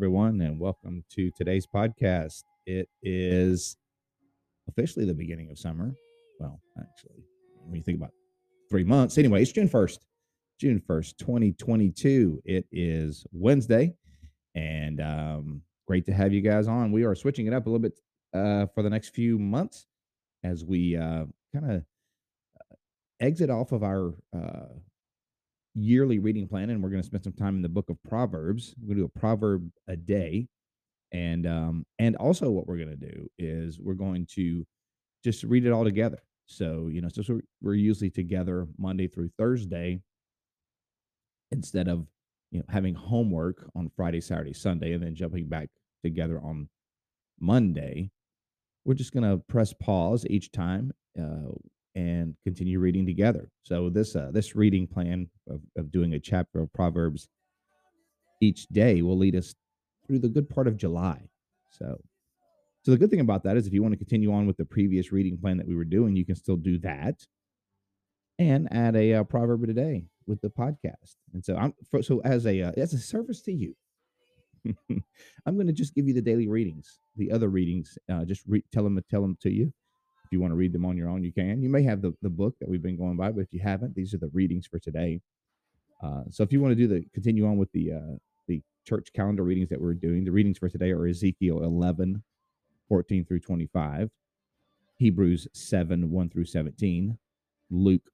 Everyone, and welcome to today's podcast. It is officially the beginning of summer. Well, actually, when you think about three months, anyway, it's June 1st. June 1st, 2022. It is Wednesday, and um, great to have you guys on. We are switching it up a little bit uh, for the next few months as we uh, kind of exit off of our uh, yearly reading plan, and we're going to spend some time in the book of Proverbs. We're going to do a proverb a day, and um, and also what we're going to do is we're going to just read it all together. So you know, so, we're usually together Monday through Thursday instead of you know having homework on Friday, Saturday, Sunday, and then jumping back together on Monday. We're just going to press pause each time uh, and continue reading together. So this uh, this reading plan of, of doing a chapter of Proverbs each day will lead us through the good part of July. So so the good thing about that is if you want to continue on with the previous reading plan that we were doing, you can still do that and add a uh, proverb a day with the podcast. And so I'm so as a uh, as a service to you, I'm going to just give you the daily readings. The other readings, uh, just re- tell them tell them to you if you want to read them on your own, you can. You may have the, the book that we've been going by, but if you haven't, these are the readings for today. Uh, so if you want to do the continue on with the uh, the church calendar readings that we're doing, the readings for today are Ezekiel 11, 14 through 25, Hebrews 7, 1 through 17, Luke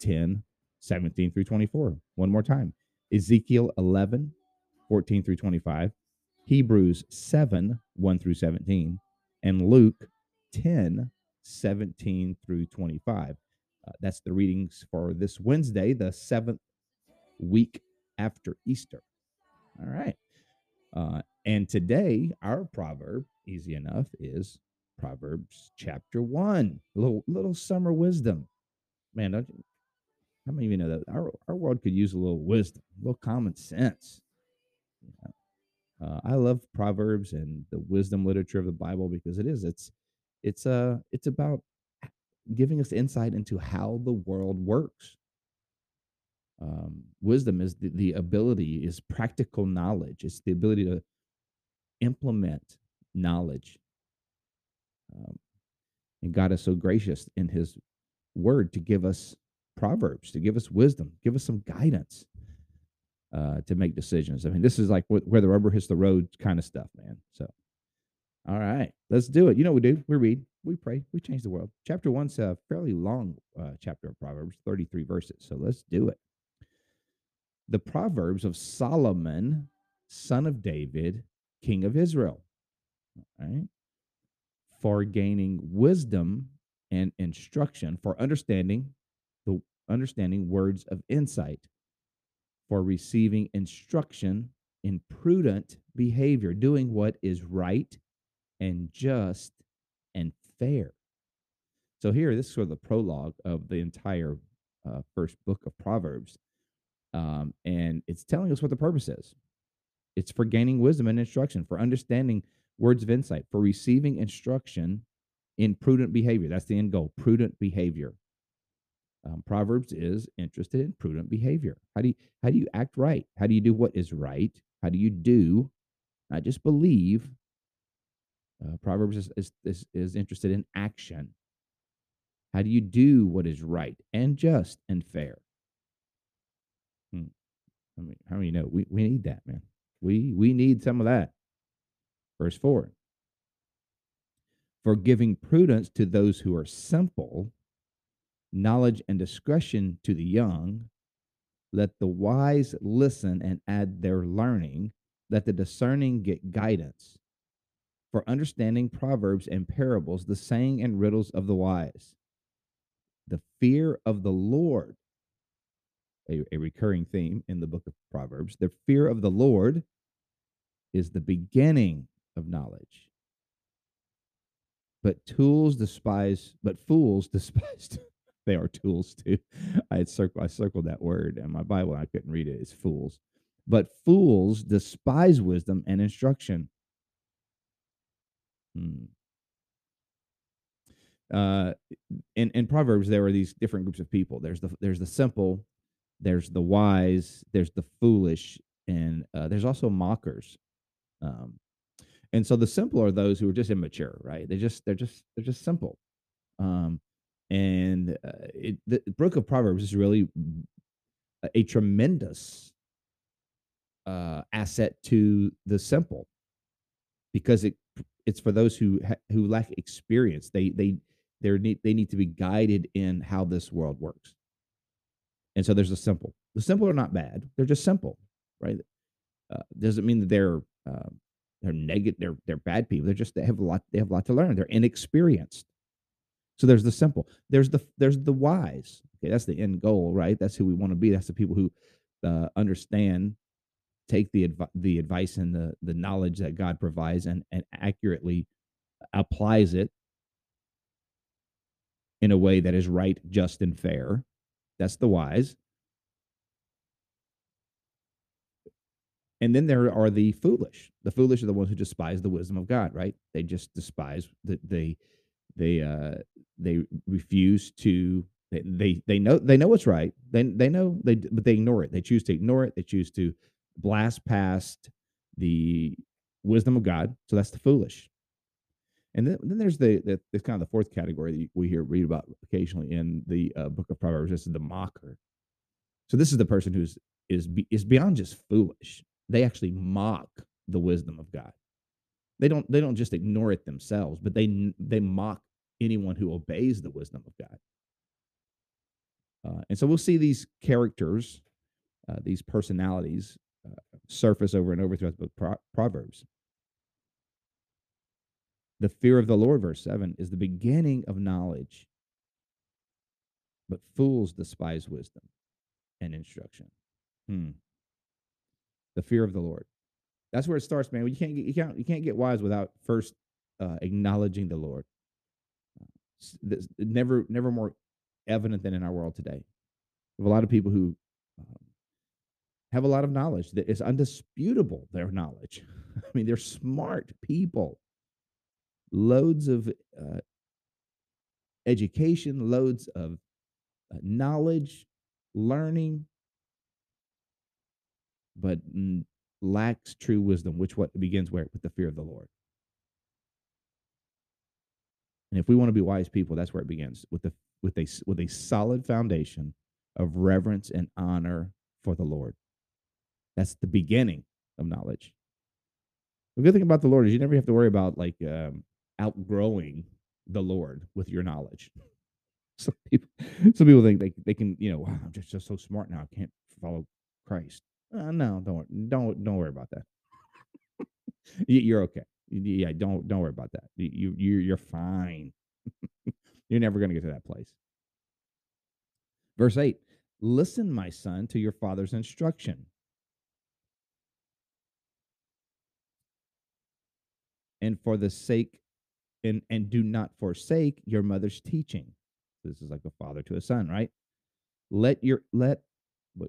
10, 17 through 24. One more time. Ezekiel 11, 14 through 25, Hebrews 7, 1 through 17, and Luke 10, 17 through 25. Uh, that's the readings for this Wednesday, the seventh week after Easter. All right. Uh, and today, our proverb, easy enough, is Proverbs chapter one. A little little summer wisdom. Man, don't you, how many of you know that our, our world could use a little wisdom, a little common sense? Uh, I love Proverbs and the wisdom literature of the Bible because it is. It's it's uh it's about giving us insight into how the world works. Um, wisdom is the, the ability, is practical knowledge. It's the ability to implement knowledge. Um, and God is so gracious in His Word to give us proverbs, to give us wisdom, give us some guidance uh, to make decisions. I mean, this is like where the rubber hits the road kind of stuff, man. So all right, let's do it. You know we do? We read, we pray, we change the world. Chapter one's a fairly long uh, chapter of Proverbs, 33 verses. So let's do it. The Proverbs of Solomon, son of David, king of Israel. All right. For gaining wisdom and instruction, for understanding the understanding words of insight, for receiving instruction in prudent behavior, doing what is right and just and fair. So here, this is sort of the prologue of the entire uh, first book of Proverbs, um, and it's telling us what the purpose is. It's for gaining wisdom and instruction, for understanding words of insight, for receiving instruction in prudent behavior. That's the end goal: prudent behavior. Um, Proverbs is interested in prudent behavior. How do you how do you act right? How do you do what is right? How do you do, not just believe, uh, Proverbs is, is, is, is interested in action. How do you do what is right and just and fair? Hmm. I mean, how many know we, we need that, man? We we need some of that. Verse four. For giving prudence to those who are simple, knowledge and discretion to the young, let the wise listen and add their learning, let the discerning get guidance for understanding proverbs and parables, the saying and riddles of the wise. The fear of the Lord, a, a recurring theme in the book of Proverbs, the fear of the Lord is the beginning of knowledge. But tools despise, but fools despise. they are tools too. I had circled, I circled that word in my Bible. I couldn't read it. It's fools. But fools despise wisdom and instruction. Hmm. Uh, in in Proverbs, there are these different groups of people. There's the there's the simple, there's the wise, there's the foolish, and uh, there's also mockers. Um, and so the simple are those who are just immature, right? They just they're just they're just simple. Um, and uh, it, the book of Proverbs is really a, a tremendous uh, asset to the simple because it it's for those who ha- who lack experience. They they they need they need to be guided in how this world works. And so there's the simple. The simple are not bad; they're just simple, right? Uh, doesn't mean that they're uh, they're negative. They're they're bad people. They're just they have a lot. They have a lot to learn. They're inexperienced. So there's the simple. There's the there's the wise. Okay, that's the end goal, right? That's who we want to be. That's the people who uh, understand, take the the advice and the the knowledge that God provides, and and accurately applies it in a way that is right, just, and fair. That's the wise. And then there are the foolish. The foolish are the ones who despise the wisdom of God, right? They just despise that they they uh they refuse to they, they they know they know what's right. They they know they but they ignore it. They choose to ignore it. They choose to blast past the wisdom of God. So that's the foolish. And then, then there's the, the this kind of the fourth category that we hear read about occasionally in the uh, book of Proverbs. This is the mocker. So this is the person who's is is beyond just foolish. They actually mock the wisdom of God. They don't they don't just ignore it themselves, but they they mock anyone who obeys the wisdom of God. Uh, and so we'll see these characters, uh, these personalities, surface over and over throughout the Pro- Proverbs. The fear of the Lord, verse 7, is the beginning of knowledge, but fools despise wisdom and instruction. Hmm. The fear of the Lord. That's where it starts, man. You can't get you can't you can't get wise without first uh, acknowledging the Lord. It's never never more evident than in our world today. We have a lot of people who um, have a lot of knowledge that is undisputable. Their knowledge. I mean, they're smart people. Loads of uh, education, loads of uh, knowledge, learning, but lacks true wisdom, which what begins where with the fear of the Lord. And if we want to be wise people, that's where it begins with the with a with a solid foundation of reverence and honor for the Lord. That's the beginning of knowledge. The good thing about the Lord is you never have to worry about like um, outgrowing the Lord with your knowledge. Some people, some people think they they can, you know, wow, I'm just, just so smart now. I can't follow Christ. Uh, no, don't don't don't worry about that. You're okay. Yeah, don't don't worry about that. You you you're fine. you're never going to get to that place. Verse 8. Listen, my son, to your father's instruction. And for the sake and and do not forsake your mother's teaching. This is like a father to a son, right? Let your let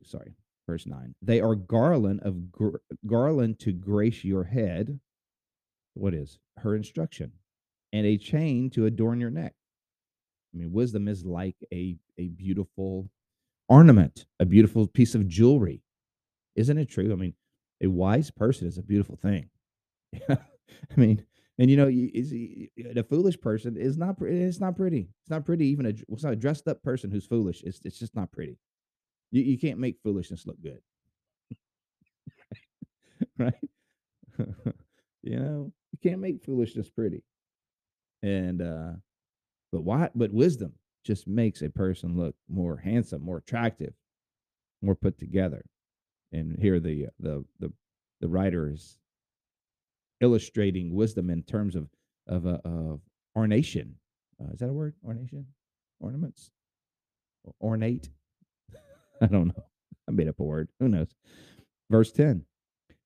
sorry, verse 9. They are garland of gr- garland to grace your head what is her instruction and a chain to adorn your neck i mean wisdom is like a a beautiful ornament a beautiful piece of jewelry isn't it true i mean a wise person is a beautiful thing i mean and you know is a foolish person is not it's not pretty. It's not pretty even a it's not a dressed up person who's foolish. It's, it's just not pretty. You, you can't make foolishness look good. Right? You know you can't make foolishness pretty. And uh but why but wisdom just makes a person look more handsome, more attractive, more put together. And here the the the the writer is illustrating wisdom in terms of of uh, of ornation. Uh, is that a word? Ornation, ornaments, ornate. I don't know. I made up a word. Who knows? Verse ten.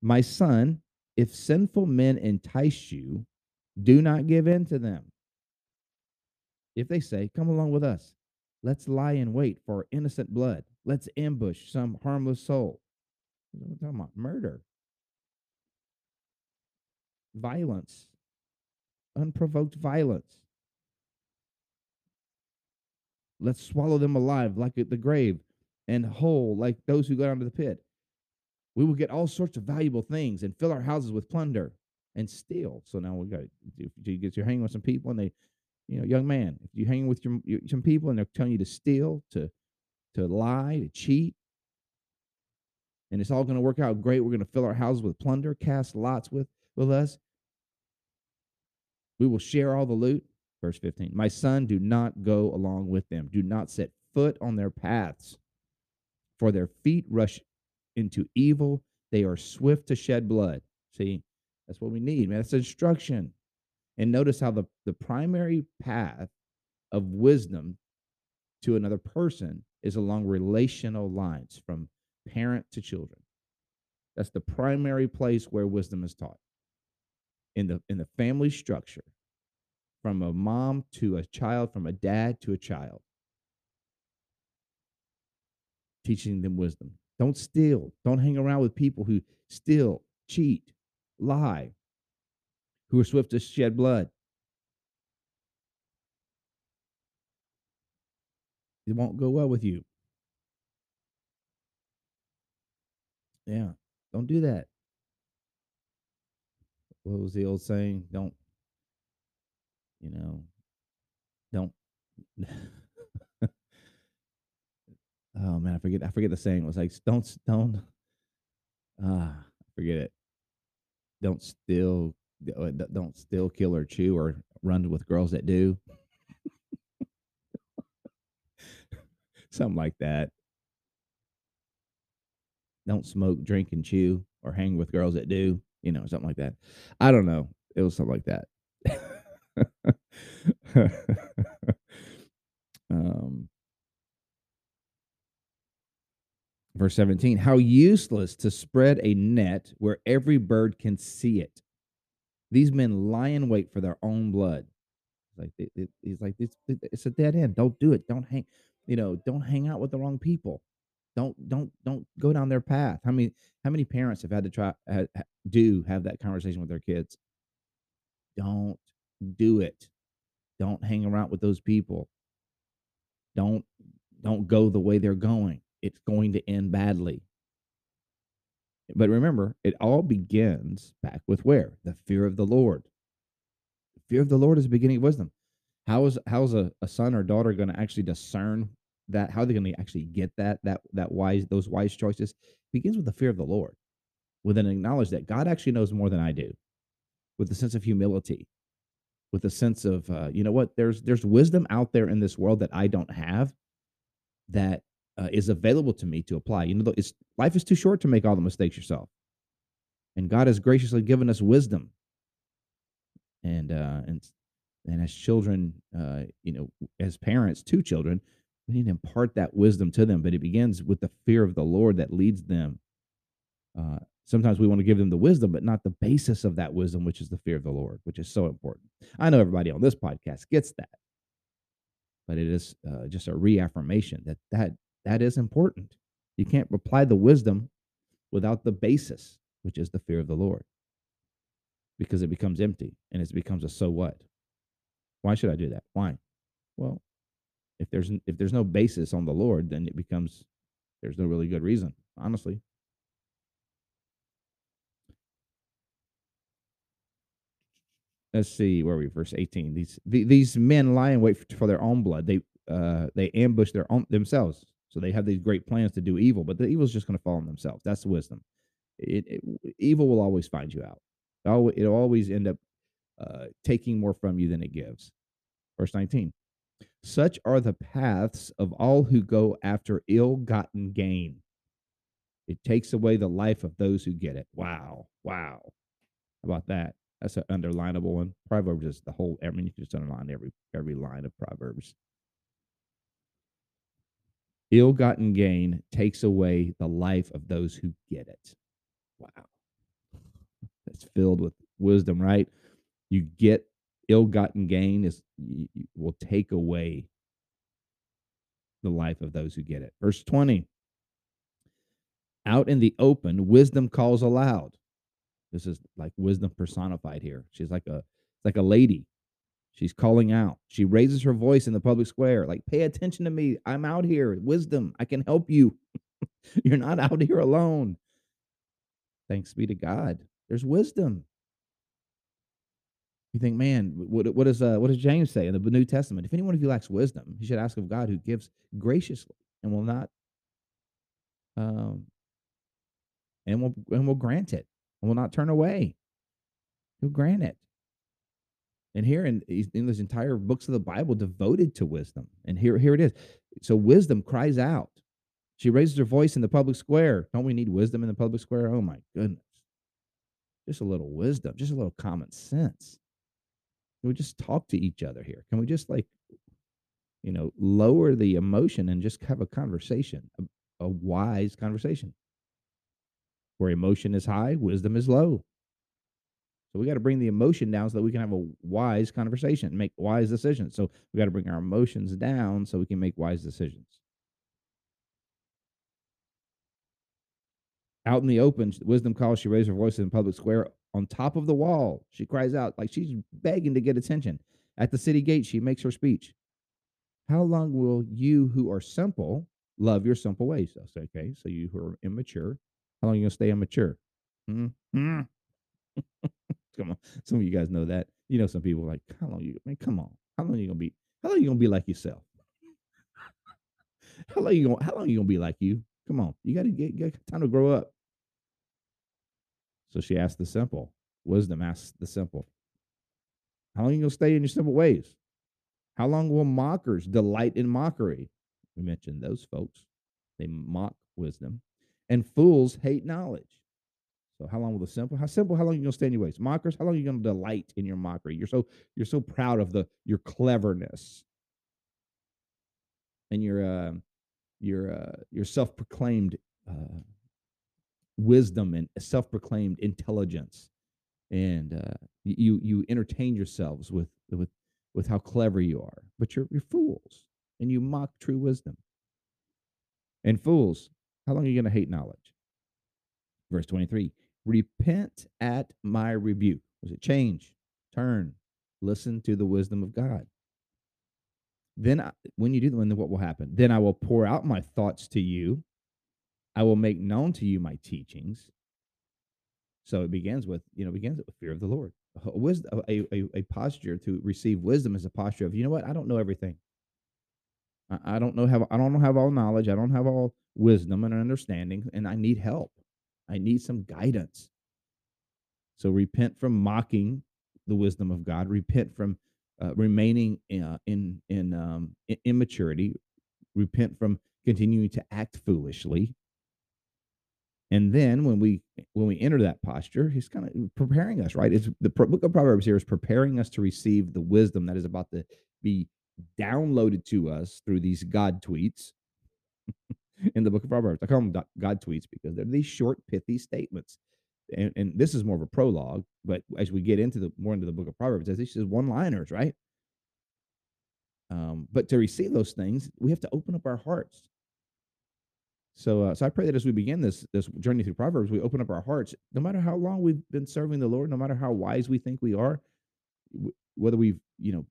My son, if sinful men entice you, do not give in to them. If they say, Come along with us, let's lie in wait for innocent blood, let's ambush some harmless soul. Are talking about? Murder, violence, unprovoked violence. Let's swallow them alive like the grave and whole like those who go down to the pit. We will get all sorts of valuable things and fill our houses with plunder and steal. So now we got if you get you're hanging with some people and they, you know, young man, if you hang with your, your, some people and they're telling you to steal, to to lie, to cheat, and it's all going to work out great. We're going to fill our houses with plunder, cast lots with with us. We will share all the loot. Verse 15. My son, do not go along with them. Do not set foot on their paths, for their feet rush into evil. They are swift to shed blood. See, that's what we need, man. That's instruction. And notice how the, the primary path of wisdom to another person is along relational lines from parent to children. That's the primary place where wisdom is taught. In the in the family structure, from a mom to a child, from a dad to a child. Teaching them wisdom. Don't steal. Don't hang around with people who steal, cheat, lie, who are swift to shed blood. It won't go well with you. Yeah, don't do that. What was the old saying? Don't, you know, don't. oh man, I forget. I forget the saying. It was like, don't, don't. Ah, forget it. Don't steal. Uh, don't steal, kill, or chew, or run with girls that do. Something like that. Don't smoke, drink, and chew, or hang with girls that do. You know, something like that. I don't know. It was something like that. um, verse 17 How useless to spread a net where every bird can see it. These men lie in wait for their own blood. Like he's like it's, it's a dead end. Don't do it. Don't hang. You know, don't hang out with the wrong people. Don't don't don't go down their path. How many how many parents have had to try do have that conversation with their kids? Don't do it. Don't hang around with those people. Don't don't go the way they're going. It's going to end badly. But remember, it all begins back with where? The fear of the Lord. The fear of the Lord is the beginning of wisdom. How is how is a, a son or daughter going to actually discern that? How they're going to actually get that that that wise those wise choices? Begins with the fear of the Lord, with an acknowledge that God actually knows more than I do, with a sense of humility, with a sense of uh, you know what there's there's wisdom out there in this world that I don't have that uh, is available to me to apply. You know, it's life is too short to make all the mistakes yourself, and God has graciously given us wisdom. And uh, and and as children, uh, you know, as parents to children, we need to impart that wisdom to them. But it begins with the fear of the Lord that leads them. Uh, sometimes we want to give them the wisdom, but not the basis of that wisdom, which is the fear of the Lord, which is so important. I know everybody on this podcast gets that, but it is uh, just a reaffirmation that that that is important. You can't apply the wisdom without the basis, which is the fear of the Lord, because it becomes empty and it becomes a so what. Why should I do that? Why? Well, if there's if there's no basis on the Lord, then it becomes there's no really good reason, honestly. Let's see where we verse 18. These these men lie in wait for, their own blood. They uh they ambush their own themselves. So they have these great plans to do evil, but the evil is just going to fall on themselves. That's the wisdom. It, it, evil will always find you out. It'll always end up uh, taking more from you than it gives. Verse 19. Such are the paths of all who go after ill gotten gain. It takes away the life of those who get it. Wow. Wow. How about that? That's an underlinable one. Proverbs is the whole. I mean, you can just underline every every line of Proverbs. Ill-gotten gain takes away the life of those who get it. Wow, that's filled with wisdom, right? You get ill-gotten gain is will take away the life of those who get it. Verse twenty. Out in the open, wisdom calls aloud. This is like wisdom personified here. She's like a like a lady. She's calling out. She raises her voice in the public square, like, pay attention to me. I'm out here. Wisdom. I can help you. You're not out here alone. Thanks be to God. There's wisdom. You think, man, what what does uh, what does James say in the New Testament? If anyone of you lacks wisdom, he should ask of God, who gives graciously and will not, um, and will and will grant it and will not turn away. He'll grant it. And here in, in these entire books of the Bible devoted to wisdom. And here, here it is. So wisdom cries out. She raises her voice in the public square. Don't we need wisdom in the public square? Oh my goodness. Just a little wisdom, just a little common sense. Can we just talk to each other here? Can we just like, you know, lower the emotion and just have a conversation, a, a wise conversation? Where emotion is high, wisdom is low. So we got to bring the emotion down so that we can have a wise conversation, make wise decisions. So we got to bring our emotions down so we can make wise decisions. Out in the open, wisdom calls. She raised her voice in the public square on top of the wall. She cries out like she's begging to get attention. At the city gate, she makes her speech. How long will you who are simple love your simple ways? I say, okay, so you who are immature, how long are you gonna stay immature? Mm-hmm. come on, some of you guys know that. You know, some people like, how long you? I mean, come on, how long you gonna be? How long you gonna be like yourself? how long you gonna? How long you gonna be like you? Come on, you got to get, get time to grow up. So she asked the simple. Wisdom asks the simple. How long you gonna stay in your simple ways? How long will mockers delight in mockery? We mentioned those folks. They mock wisdom and fools hate knowledge. So how long will the simple? How simple? How long you gonna stay in your ways? Mockers, how long you gonna delight in your mockery? You're so you're so proud of the your cleverness and your uh, your uh, your self-proclaimed uh, wisdom and self-proclaimed intelligence, and uh, you you entertain yourselves with with with how clever you are, but you're you're fools and you mock true wisdom. And fools, how long are you going to hate knowledge? Verse 23 Repent at my rebuke. Was it change? Turn. Listen to the wisdom of God. Then, I, when you do, then what will happen? Then I will pour out my thoughts to you. I will make known to you my teachings. So it begins with, you know, begins with fear of the Lord. A, wisdom, a, a, a posture to receive wisdom is a posture of, you know what? I don't know everything. I, I don't know have I don't have all knowledge. I don't have all wisdom and understanding, and I need help. I need some guidance. So repent from mocking the wisdom of God. Repent from uh, remaining uh, in in um, immaturity. Repent from continuing to act foolishly. And then when we when we enter that posture, he's kind of preparing us, right? It's the book of Proverbs here is preparing us to receive the wisdom that is about to be downloaded to us through these God tweets in the book of Proverbs. I call them God tweets because they're these short, pithy statements. And, and this is more of a prologue, but as we get into the more into the book of Proverbs, as these one liners, right? Um, but to receive those things, we have to open up our hearts. So, uh, so I pray that as we begin this this journey through Proverbs, we open up our hearts. No matter how long we've been serving the Lord, no matter how wise we think we are, whether we've you know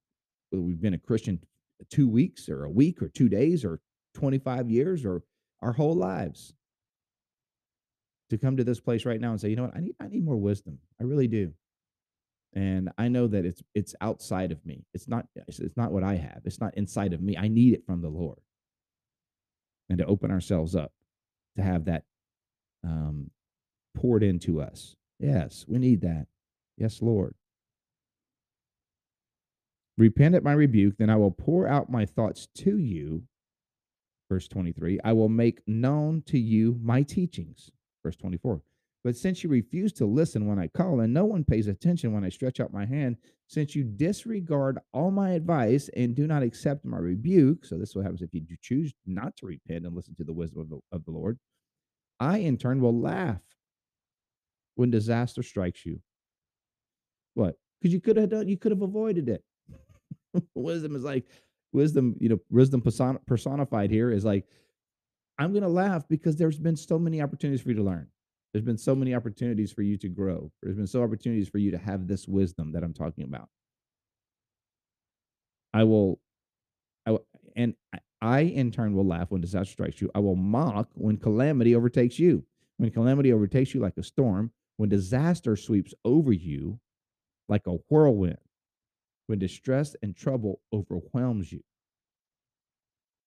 whether we've been a Christian two weeks or a week or two days or 25 years or our whole lives to come to this place right now and say, you know what, I need I need more wisdom. I really do. And I know that it's it's outside of me. It's not it's not what I have. It's not inside of me. I need it from the Lord. And to open ourselves up to have that um, poured into us. Yes, we need that. Yes, Lord. Repent at my rebuke, then I will pour out my thoughts to you. Verse 23 I will make known to you my teachings. Verse 24 But since you refuse to listen when I call, and no one pays attention when I stretch out my hand, since you disregard all my advice and do not accept my rebuke, so this is what happens if you choose not to repent and listen to the wisdom of the, of the Lord, I in turn will laugh when disaster strikes you. What? Because you could have done, you could have avoided it. wisdom is like wisdom, you know, wisdom personified here is like, I'm going to laugh because there's been so many opportunities for you to learn. There's been so many opportunities for you to grow. There's been so opportunities for you to have this wisdom that I'm talking about. I will, I will, and I in turn will laugh when disaster strikes you. I will mock when calamity overtakes you. When calamity overtakes you like a storm, when disaster sweeps over you like a whirlwind, when distress and trouble overwhelms you.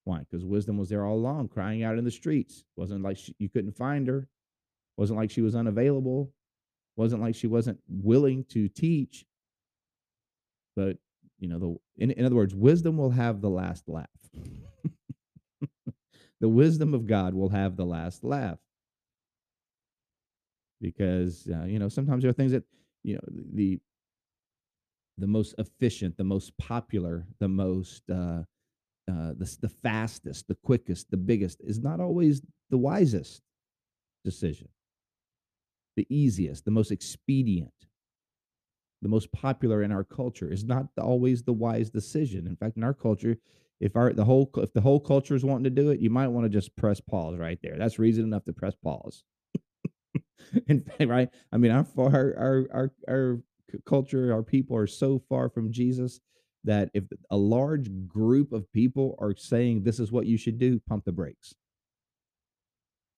Why? Because wisdom was there all along, crying out in the streets. Wasn't like she, you couldn't find her. Wasn't like she was unavailable. Wasn't like she wasn't willing to teach. But you know, the in, in other words, wisdom will have the last laugh. the wisdom of God will have the last laugh. Because uh, you know, sometimes there are things that you know the the most efficient, the most popular, the most uh, uh, the the fastest, the quickest, the biggest is not always the wisest decision the easiest, the most expedient, the most popular in our culture is not always the wise decision. In fact, in our culture, if our the whole if the whole culture is wanting to do it, you might want to just press pause right there. That's reason enough to press pause. in fact, right? I mean, our our our our culture, our people are so far from Jesus that if a large group of people are saying this is what you should do, pump the brakes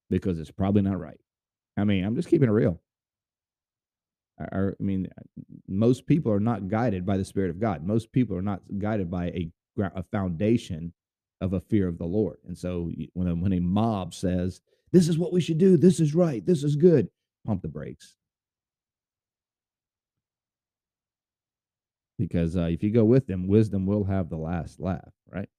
because it's probably not right. I mean, I'm just keeping it real. I, I mean, uh, most people are not guided by the Spirit of God. Most people are not guided by a, a foundation of a fear of the Lord. And so when a, when a mob says, this is what we should do, this is right, this is good, pump the brakes. Because uh, if you go with them, wisdom will have the last laugh, right?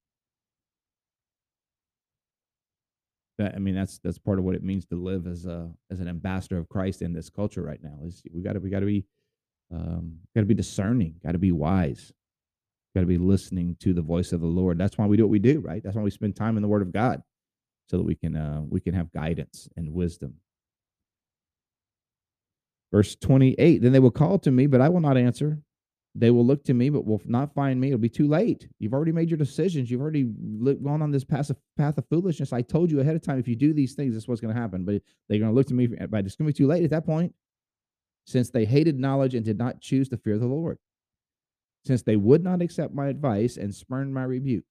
that I mean that's that's part of what it means to live as a as an ambassador of Christ in this culture right now. Is we got to we got to be um, got to be discerning, got to be wise, got to be listening to the voice of the Lord. That's why we do what we do, right? That's why we spend time in the Word of God, so that we can uh, we can have guidance and wisdom. Verse twenty eight. Then they will call to me, but I will not answer. They will look to me, but will not find me. It'll be too late. You've already made your decisions. You've already gone on this path of, path of foolishness. I told you ahead of time if you do these things, this is what's going to happen. But they're going to look to me, but it's going to be too late at that point. Since they hated knowledge and did not choose to fear the Lord, since they would not accept my advice and spurned my rebuke.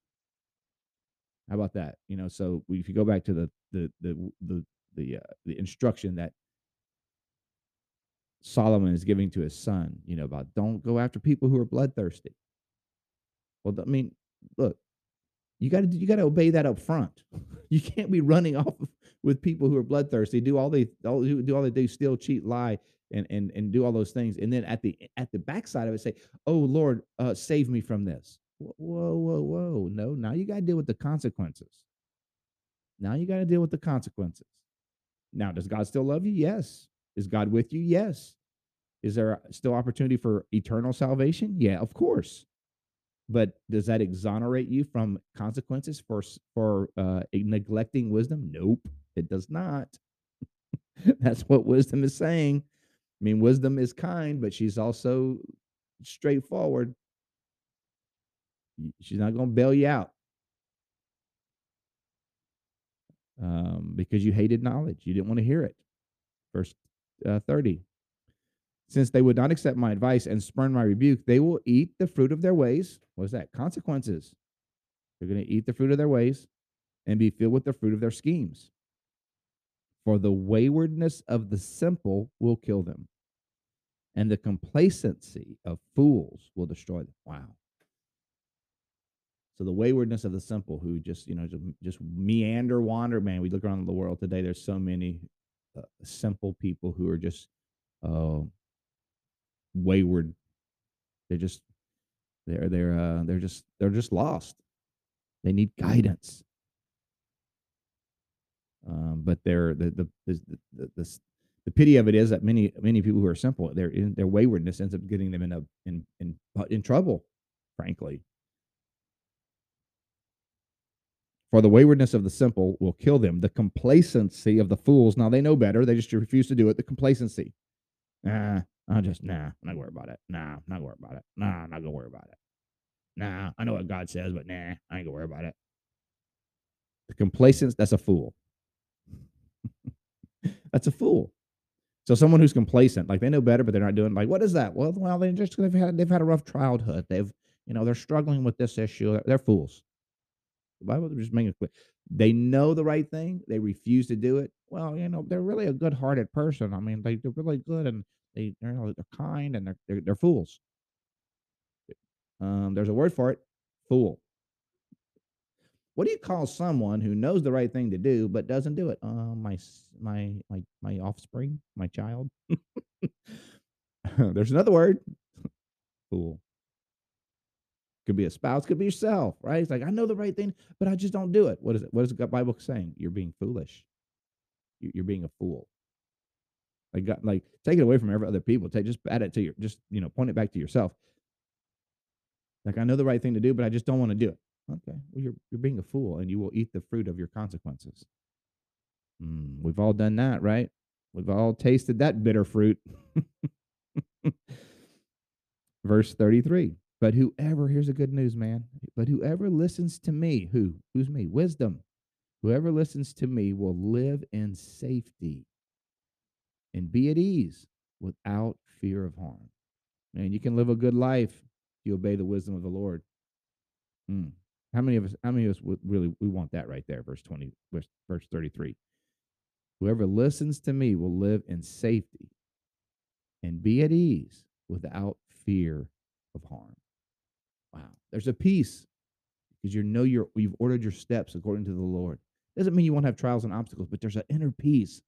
How about that? You know, so if you go back to the the the the the, uh, the instruction that Solomon is giving to his son, you know, about don't go after people who are bloodthirsty. Well, I mean, look, you got to you got to obey that up front. You can't be running off with people who are bloodthirsty, do all they all do all they do, steal, cheat, lie, and and and do all those things, and then at the at the backside of it say, "Oh Lord, uh, save me from this." Whoa, whoa, whoa! No, now you got to deal with the consequences. Now you got to deal with the consequences. Now, does God still love you? Yes. Is God with you? Yes. Is there still opportunity for eternal salvation? Yeah, of course. But does that exonerate you from consequences for for uh, neglecting wisdom? Nope, it does not. That's what wisdom is saying. I mean, wisdom is kind, but she's also straightforward. She's not going to bail you out um, because you hated knowledge. You didn't want to hear it. Verse uh, 30. Since they would not accept my advice and spurn my rebuke, they will eat the fruit of their ways. What is that? Consequences. They're going to eat the fruit of their ways and be filled with the fruit of their schemes. For the waywardness of the simple will kill them, and the complacency of fools will destroy them. Wow. So the waywardness of the simple who just, you know, just, just meander, wander. Man, we look around the world today, there's so many uh, simple people who are just uh, wayward. They're just they're they're uh, they're just they're just lost. They need guidance. Um, but they're the the, the the the The pity of it is that many many people who are simple, their their waywardness ends up getting them in a in in in trouble, frankly. For the waywardness of the simple will kill them. The complacency of the fools, now they know better, they just refuse to do it. The complacency. Nah, I just nah, I'm not gonna worry about it. Nah, I'm not gonna worry about it. Nah, I'm not gonna worry about it. Nah, I know what God says, but nah, I ain't gonna worry about it. The complacence, that's a fool. that's a fool. So someone who's complacent, like they know better, but they're not doing like what is that? Well, well, they just they've had they've had a rough childhood. They've you know they're struggling with this issue. They're fools. Bible just making it clear. They know the right thing. They refuse to do it. Well, you know they're really a good-hearted person. I mean, they, they're really good and they know they're kind and they're they're, they're fools. Um, there's a word for it, fool. What do you call someone who knows the right thing to do but doesn't do it? Uh, my my my my offspring, my child. There's another word, fool. Could be a spouse, could be yourself, right? It's like I know the right thing, but I just don't do it. What is it? What is the Bible saying? You're being foolish. You're being a fool. Like, like take it away from every other people. Take just add it to your, just you know, point it back to yourself. Like I know the right thing to do, but I just don't want to do it. Okay, well you're you're being a fool, and you will eat the fruit of your consequences. Mm, we've all done that, right? We've all tasted that bitter fruit. Verse 33. But whoever, here's the good news, man. But whoever listens to me, who? Who's me? Wisdom. Whoever listens to me will live in safety and be at ease without fear of harm. Man, you can live a good life if you obey the wisdom of the Lord. Mm. How many of us? How many of us would really we want that right there? Verse twenty, verse, verse thirty-three. Whoever listens to me will live in safety and be at ease without fear of harm. Wow, there's a peace because you know you're you've ordered your steps according to the Lord. Doesn't mean you won't have trials and obstacles, but there's an inner peace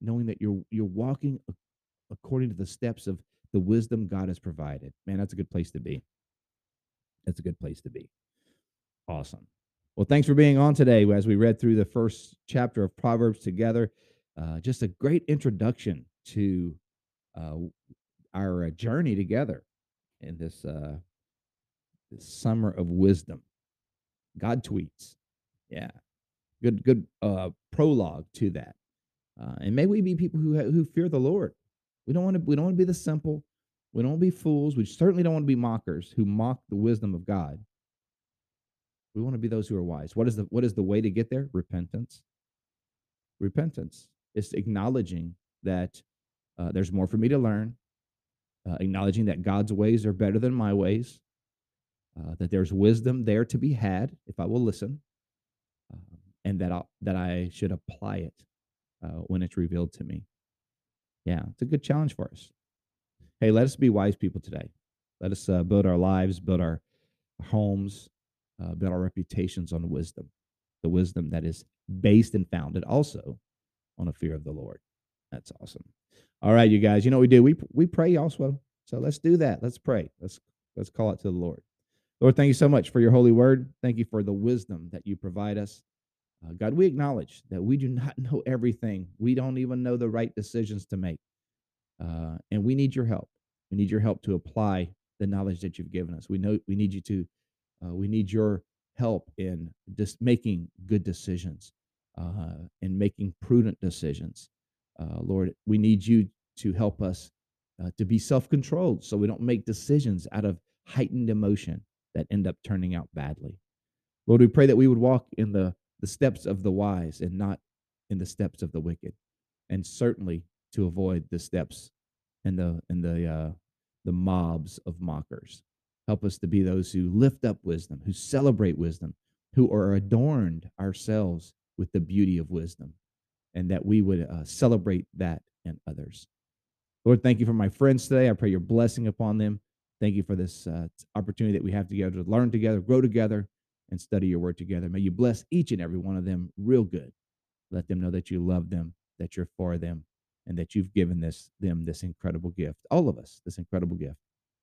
knowing that you're you're walking according to the steps of the wisdom God has provided. Man, that's a good place to be. That's a good place to be. Awesome. Well, thanks for being on today as we read through the first chapter of Proverbs together. Uh, just a great introduction to uh, our uh, journey together in this, uh, this summer of wisdom. God tweets. Yeah. Good, good uh, prologue to that. Uh, and may we be people who, who fear the Lord. We don't want to, we don't want to be the simple. We don't want to be fools. We certainly don't want to be mockers who mock the wisdom of God. We want to be those who are wise. What is the what is the way to get there? Repentance. Repentance. It's acknowledging that uh, there's more for me to learn, uh, acknowledging that God's ways are better than my ways, uh, that there's wisdom there to be had if I will listen, um, and that I that I should apply it uh, when it's revealed to me. Yeah, it's a good challenge for us. Hey, let us be wise people today. Let us uh, build our lives, build our homes, uh, build our reputations on wisdom, the wisdom that is based and founded also on a fear of the Lord. That's awesome. All right, you guys. You know what we do? We we pray also. So let's do that. Let's pray. Let's let's call it to the Lord. Lord, thank you so much for your holy word. Thank you for the wisdom that you provide us. Uh, God, we acknowledge that we do not know everything. We don't even know the right decisions to make. Uh, and we need your help. We need your help to apply the knowledge that you've given us. We know we need you to uh, we need your help in just making good decisions uh, and making prudent decisions. Uh, Lord, we need you to help us uh, to be self controlled so we don't make decisions out of heightened emotion that end up turning out badly. Lord, we pray that we would walk in the, the steps of the wise and not in the steps of the wicked, and certainly to avoid the steps and the and the uh, the mobs of mockers. Help us to be those who lift up wisdom, who celebrate wisdom, who are adorned ourselves with the beauty of wisdom, and that we would uh, celebrate that in others. Lord, thank you for my friends today. I pray your blessing upon them. Thank you for this uh, opportunity that we have together to learn together, grow together, and study your word together. May you bless each and every one of them real good. Let them know that you love them, that you're for them, and that you've given this them this incredible gift, all of us, this incredible gift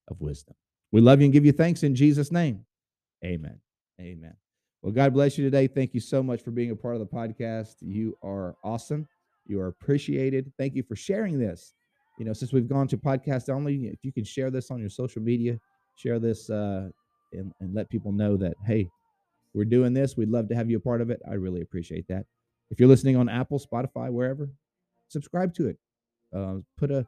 of wisdom. We love you and give you thanks in Jesus' name. Amen. Amen. Well, God bless you today. Thank you so much for being a part of the podcast. You are awesome. You are appreciated. Thank you for sharing this. You know, since we've gone to podcast only, if you can share this on your social media, share this uh, and, and let people know that, hey, we're doing this. We'd love to have you a part of it. I really appreciate that. If you're listening on Apple, Spotify, wherever, subscribe to it. Uh, put a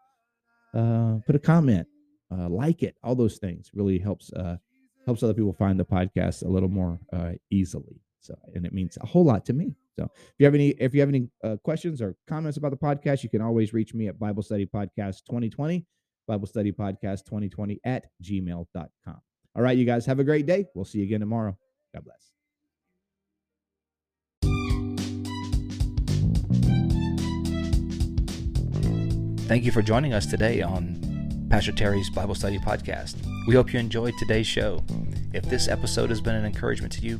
uh, put a comment, uh, like it. All those things really helps uh, helps other people find the podcast a little more uh, easily. So, and it means a whole lot to me. So, if you have any if you have any uh, questions or comments about the podcast, you can always reach me at Bible Study Podcast 2020, Bible Study Podcast 2020 at gmail.com. All right, you guys have a great day. We'll see you again tomorrow. God bless. Thank you for joining us today on Pastor Terry's Bible Study Podcast. We hope you enjoyed today's show. If this episode has been an encouragement to you,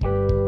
Bye.